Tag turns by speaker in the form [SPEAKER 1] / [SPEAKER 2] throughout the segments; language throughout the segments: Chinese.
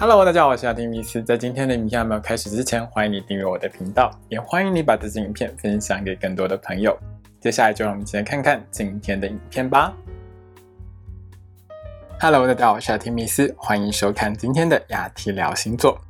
[SPEAKER 1] Hello，大家好，我是阿丁米斯。在今天的影片还没有开始之前，欢迎你订阅我的频道，也欢迎你把这支影片分享给更多的朋友。接下来就让我们一起来看看今天的影片吧。Hello，大家好，我是阿丁米斯，欢迎收看今天的雅提聊星座。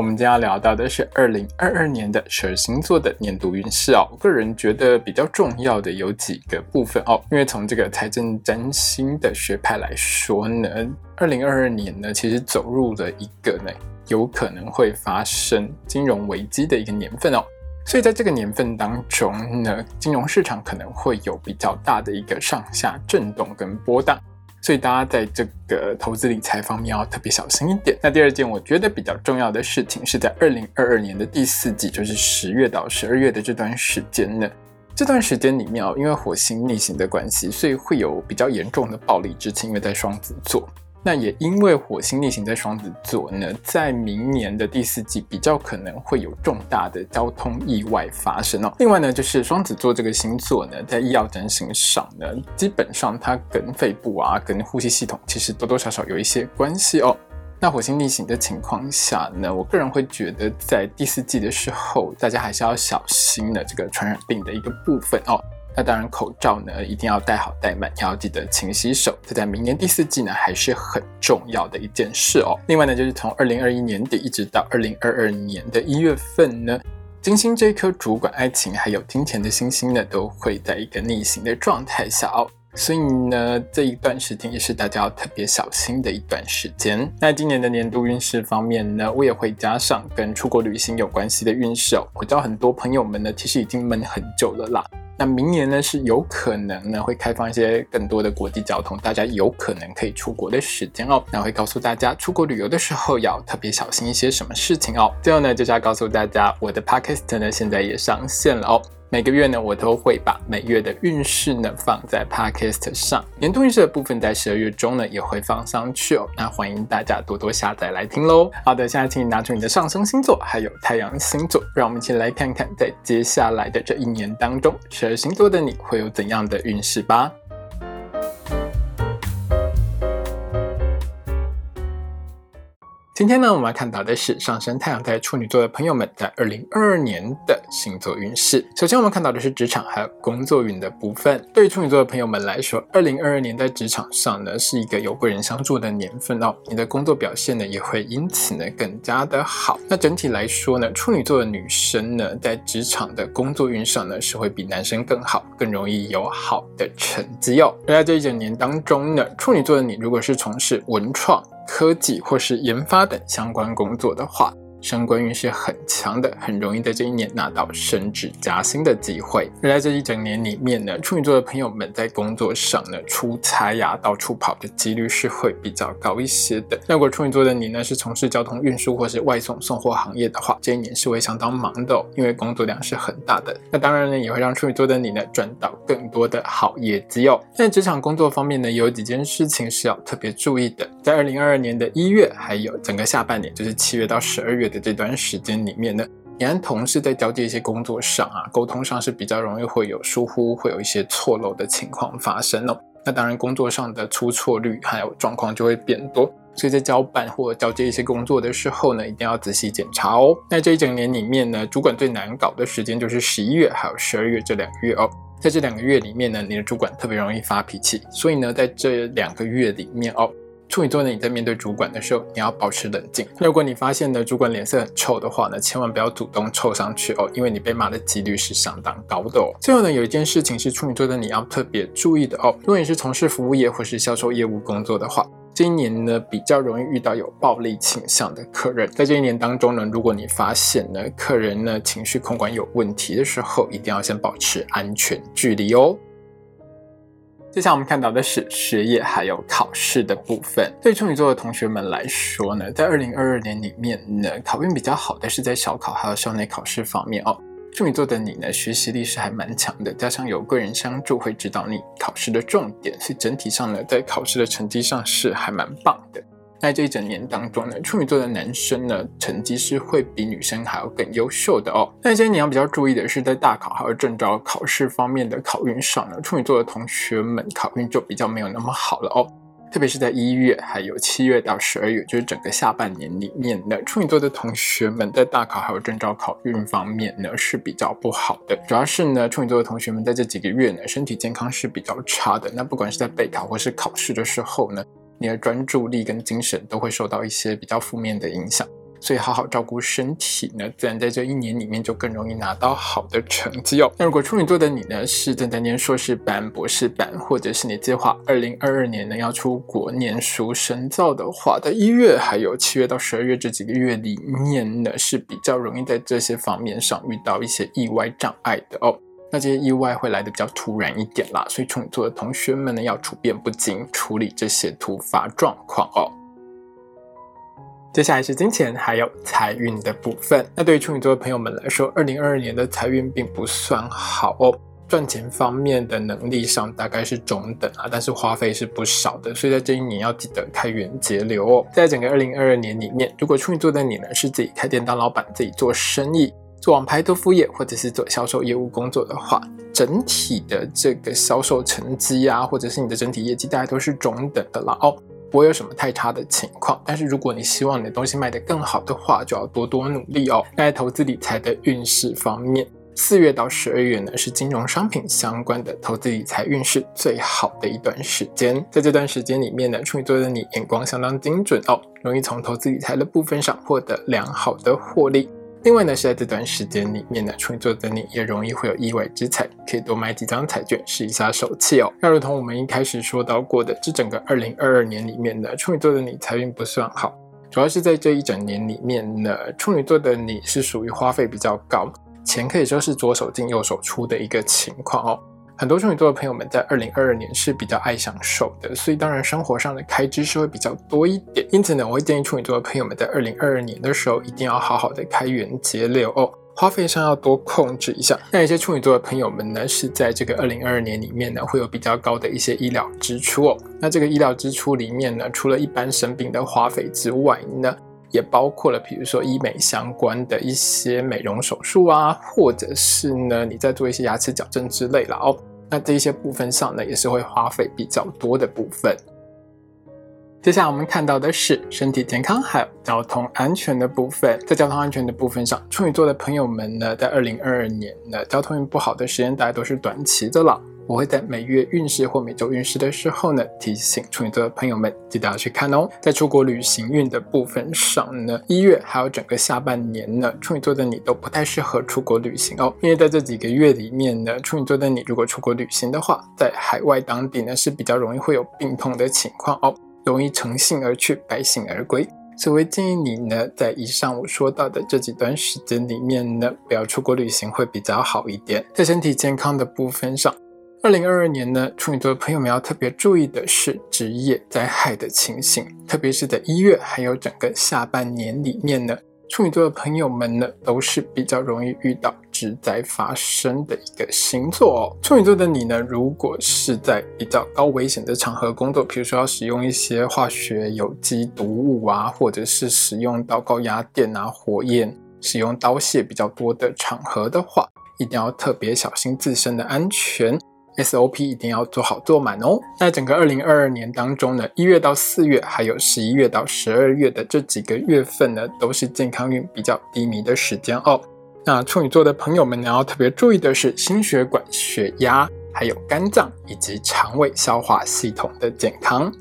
[SPEAKER 1] 我们今天要聊到的是二零二二年的十二星座的年度运势哦。我个人觉得比较重要的有几个部分哦，因为从这个财政占星的学派来说呢，二零二二年呢其实走入了一个呢有可能会发生金融危机的一个年份哦。所以在这个年份当中呢，金融市场可能会有比较大的一个上下震动跟波荡。所以大家在这个投资理财方面要特别小心一点。那第二件我觉得比较重要的事情是在二零二二年的第四季，就是十月到十二月的这段时间呢。这段时间里面哦，因为火星逆行的关系，所以会有比较严重的暴力之情，因为在双子座。那也因为火星逆行在双子座呢，在明年的第四季比较可能会有重大的交通意外发生哦。另外呢，就是双子座这个星座呢，在医药整形上呢，基本上它跟肺部啊、跟呼吸系统其实多多少少有一些关系哦。那火星逆行的情况下呢，我个人会觉得在第四季的时候，大家还是要小心的这个传染病的一个部分哦。那当然，口罩呢一定要戴好戴满，要记得勤洗手。这在明年第四季呢还是很重要的一件事哦。另外呢，就是从二零二一年底一直到二零二二年的一月份呢，金星这颗主管爱情还有金钱的星星呢，都会在一个逆行的状态下哦。所以呢，这一段时间也是大家要特别小心的一段时间。那今年的年度运势方面呢，我也会加上跟出国旅行有关系的运势哦。我知道很多朋友们呢，其实已经闷很久了啦。那明年呢是有可能呢会开放一些更多的国际交通，大家有可能可以出国的时间哦。那会告诉大家出国旅游的时候要特别小心一些什么事情哦。最后呢就是要告诉大家，我的 podcast 呢现在也上线了哦。每个月呢，我都会把每月的运势呢放在 Podcast 上，年度运势的部分在十二月中呢也会放上去哦。那欢迎大家多多下载来听喽。好的，现在请你拿出你的上升星座还有太阳星座，让我们一起来看看在接下来的这一年当中，十二星座的你会有怎样的运势吧。今天呢，我们要看到的是上升太阳在处女座的朋友们在二零二二年的星座运势。首先，我们看到的是职场还有工作运的部分。对于处女座的朋友们来说，二零二二年在职场上呢，是一个有贵人相助的年份哦。你的工作表现呢，也会因此呢更加的好。那整体来说呢，处女座的女生呢，在职场的工作运上呢，是会比男生更好，更容易有好的成绩哦。而在这一整年当中呢，处女座的你，如果是从事文创，科技或是研发等相关工作的话。升官运是很强的，很容易在这一年拿到升职加薪的机会。而在这一整年里面呢，处女座的朋友们在工作上呢，出差呀、到处跑的几率是会比较高一些的。那如果处女座的你呢，是从事交通运输或是外送送货行业的话，这一年是会相当忙的，因为工作量是很大的。那当然呢，也会让处女座的你呢，赚到更多的好业绩哦。在职场工作方面呢，有几件事情是要特别注意的。在二零二二年的一月，还有整个下半年，就是七月到十二月。的这段时间里面呢，你和同事在交接一些工作上啊，沟通上是比较容易会有疏忽，会有一些错漏的情况发生哦。那当然，工作上的出错率还有状况就会变多，所以在交办或交接一些工作的时候呢，一定要仔细检查哦。那这一整年里面呢，主管最难搞的时间就是十一月还有十二月这两个月哦。在这两个月里面呢，你的主管特别容易发脾气，所以呢，在这两个月里面哦。处女座呢，你在面对主管的时候，你要保持冷静。如果你发现呢主管脸色很臭的话呢，千万不要主动凑上去哦，因为你被骂的几率是相当高的哦。最后呢，有一件事情是处女座的你要特别注意的哦。如果你是从事服务业或是销售业务工作的话，这一年呢比较容易遇到有暴力倾向的客人。在这一年当中呢，如果你发现呢客人呢情绪控管有问题的时候，一定要先保持安全距离哦。接下来我们看到的是学业还有考试的部分。对处女座的同学们来说呢，在二零二二年里面呢，考运比较好的是在小考还有校内考试方面哦。处女座的你呢，学习力是还蛮强的，加上有贵人相助，会指导你考试的重点，所以整体上呢，在考试的成绩上是还蛮棒的。在这一整年当中呢，处女座的男生呢，成绩是会比女生还要更优秀的哦。那今天你要比较注意的是，在大考还有证照考试方面的考运上呢，处女座的同学们考运就比较没有那么好了哦。特别是在一月还有七月到十二月，就是整个下半年里面呢，处女座的同学们在大考还有证照考运方面呢是比较不好的，主要是呢处女座的同学们在这几个月呢身体健康是比较差的，那不管是在备考或是考试的时候呢，你的专注力跟精神都会受到一些比较负面的影响。所以好好照顾身体呢，自然在这一年里面就更容易拿到好的成绩哦。那如果处女座的你呢，是正在念硕士班、博士班，或者是你计划二零二二年呢要出国念书深造的话，在一月还有七月到十二月这几个月里面呢，是比较容易在这些方面上遇到一些意外障碍的哦。那这些意外会来的比较突然一点啦，所以处女座的同学们呢，要处变不惊，处理这些突发状况哦。接下来是金钱还有财运的部分。那对于处女座的朋友们来说，二零二二年的财运并不算好哦。赚钱方面的能力上大概是中等啊，但是花费是不少的，所以在这一年要记得开源节流哦。在整个二零二二年里面，如果处女座的你呢是自己开店当老板，自己做生意，做网拍、做副业，或者是做销售业务工作的话，整体的这个销售成绩啊，或者是你的整体业绩，大概都是中等的啦哦。不会有什么太差的情况，但是如果你希望你的东西卖得更好的话，就要多多努力哦。在投资理财的运势方面，四月到十二月呢是金融商品相关的投资理财运势最好的一段时间。在这段时间里面呢，处女座的你眼光相当精准哦，容易从投资理财的部分上获得良好的获利。另外呢，是在这段时间里面呢，处女座的你也容易会有意外之财，可以多买几张彩券试一下手气哦。那如同我们一开始说到过的，这整个二零二二年里面呢，处女座的你财运不算好，主要是在这一整年里面呢，处女座的你是属于花费比较高，钱可以说是左手进右手出的一个情况哦。很多处女座的朋友们在二零二二年是比较爱享受的，所以当然生活上的开支是会比较多一点。因此呢，我会建议处女座的朋友们在二零二二年的时候一定要好好的开源节流哦，花费上要多控制一下。那一些处女座的朋友们呢，是在这个二零二二年里面呢，会有比较高的一些医疗支出哦。那这个医疗支出里面呢，除了一般生病的花费之外呢，也包括了，比如说医美相关的一些美容手术啊，或者是呢，你在做一些牙齿矫正之类了哦。那这一些部分上呢，也是会花费比较多的部分。接下来我们看到的是身体健康还有交通安全的部分。在交通安全的部分上，处女座的朋友们呢，在二零二二年呢，交通运不好的时间大家都是短期的了。我会在每月运势或每周运势的时候呢，提醒处女座的朋友们记得要去看哦。在出国旅行运的部分上呢，一月还有整个下半年呢，处女座的你都不太适合出国旅行哦。因为在这几个月里面呢，处女座的你如果出国旅行的话，在海外当地呢是比较容易会有病痛的情况哦，容易乘兴而去，败兴而归。所以建议你呢，在以上我说到的这几段时间里面呢，不要出国旅行会比较好一点。在身体健康的部分上。二零二二年呢，处女座的朋友们要特别注意的是职业灾害的情形，特别是在一月还有整个下半年里面呢，处女座的朋友们呢都是比较容易遇到职灾发生的一个星座哦。处女座的你呢，如果是在比较高危险的场合工作，比如说要使用一些化学有机毒物啊，或者是使用到高压电啊、火焰、使用刀械比较多的场合的话，一定要特别小心自身的安全。SOP 一定要做好做满哦。在整个二零二二年当中呢，一月到四月，还有十一月到十二月的这几个月份呢，都是健康运比较低迷的时间哦。那处女座的朋友们，呢要特别注意的是心血管、血压，还有肝脏以及肠胃消化系统的健康。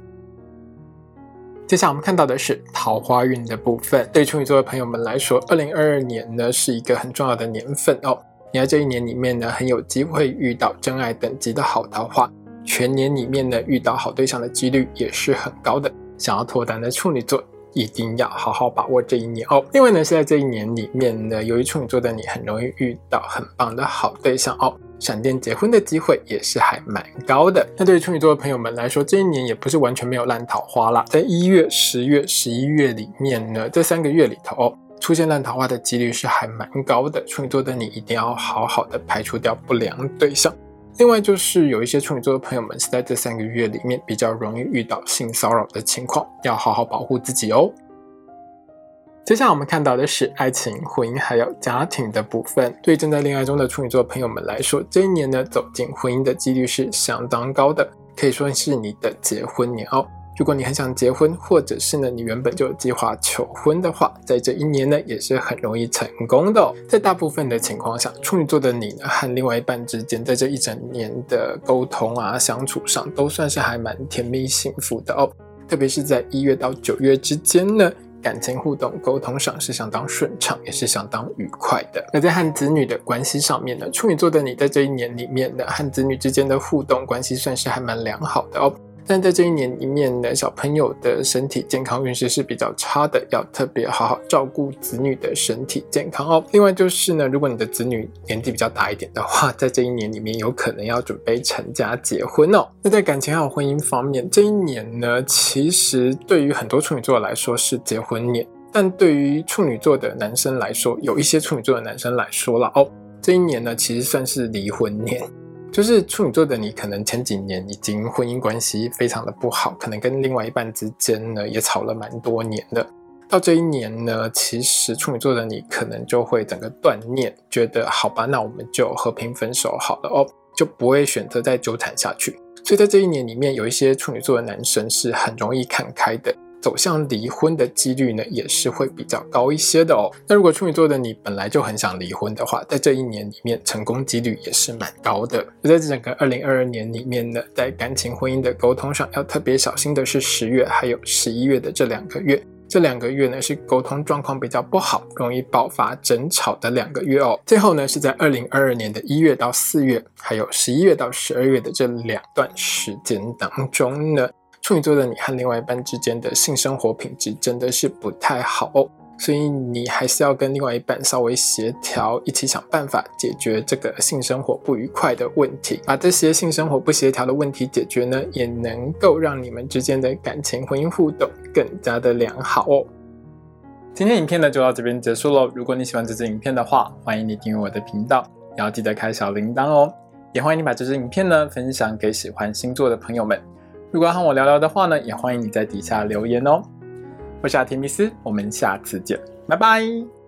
[SPEAKER 1] 接下来我们看到的是桃花运的部分。对处女座的朋友们来说，二零二二年呢是一个很重要的年份哦。你在这一年里面呢，很有机会遇到真爱等级的好桃花，全年里面呢遇到好对象的几率也是很高的。想要脱单的处女座，一定要好好把握这一年哦。另外呢，是在这一年里面呢，由于处女座的你很容易遇到很棒的好对象哦，闪电结婚的机会也是还蛮高的。那对于处女座的朋友们来说，这一年也不是完全没有烂桃花啦，在一月、十月、十一月里面呢，这三个月里头哦。出现烂桃花的几率是还蛮高的，处女座的你一定要好好的排除掉不良对象。另外就是有一些处女座的朋友们是在这三个月里面比较容易遇到性骚扰的情况，要好好保护自己哦。接下来我们看到的是爱情、婚姻还有家庭的部分。对正在恋爱中的处女座朋友们来说，这一年呢走进婚姻的几率是相当高的，可以说是你的结婚年哦。如果你很想结婚，或者是呢你原本就有计划求婚的话，在这一年呢也是很容易成功的。在大部分的情况下，处女座的你呢和另外一半之间，在这一整年的沟通啊相处上，都算是还蛮甜蜜幸福的哦。特别是在一月到九月之间呢。感情互动沟通上是相当顺畅，也是相当愉快的。那在和子女的关系上面呢，处女座的你在这一年里面呢，和子女之间的互动关系算是还蛮良好的哦。但在这一年里面呢，小朋友的身体健康运势是比较差的，要特别好好照顾子女的身体健康哦。另外就是呢，如果你的子女年纪比较大一点的话，在这一年里面有可能要准备成家结婚哦。那在感情还有婚姻方面，这一年呢，其实对于很多处女座来说是结婚年，但对于处女座的男生来说，有一些处女座的男生来说了哦，这一年呢，其实算是离婚年。就是处女座的你，可能前几年已经婚姻关系非常的不好，可能跟另外一半之间呢也吵了蛮多年的。到这一年呢，其实处女座的你可能就会整个断念，觉得好吧，那我们就和平分手好了哦，就不会选择再纠缠下去。所以在这一年里面，有一些处女座的男生是很容易看开的。走向离婚的几率呢，也是会比较高一些的哦。那如果处女座的你本来就很想离婚的话，在这一年里面，成功几率也是蛮高的。在整个二零二二年里面呢，在感情婚姻的沟通上，要特别小心的是十月还有十一月的这两个月。这两个月呢，是沟通状况比较不好，容易爆发争吵的两个月哦。最后呢，是在二零二二年的一月到四月，还有十一月到十二月的这两段时间当中呢。处女座的你和另外一半之间的性生活品质真的是不太好哦，所以你还是要跟另外一半稍微协调，一起想办法解决这个性生活不愉快的问题。把这些性生活不协调的问题解决呢，也能够让你们之间的感情婚姻互动更加的良好哦。今天影片呢就到这边结束喽。如果你喜欢这支影片的话，欢迎你订阅我的频道，也要记得开小铃铛哦。也欢迎你把这支影片呢分享给喜欢星座的朋友们。如果要和我聊聊的话呢，也欢迎你在底下留言哦。我是阿提米斯，我们下次见，拜拜。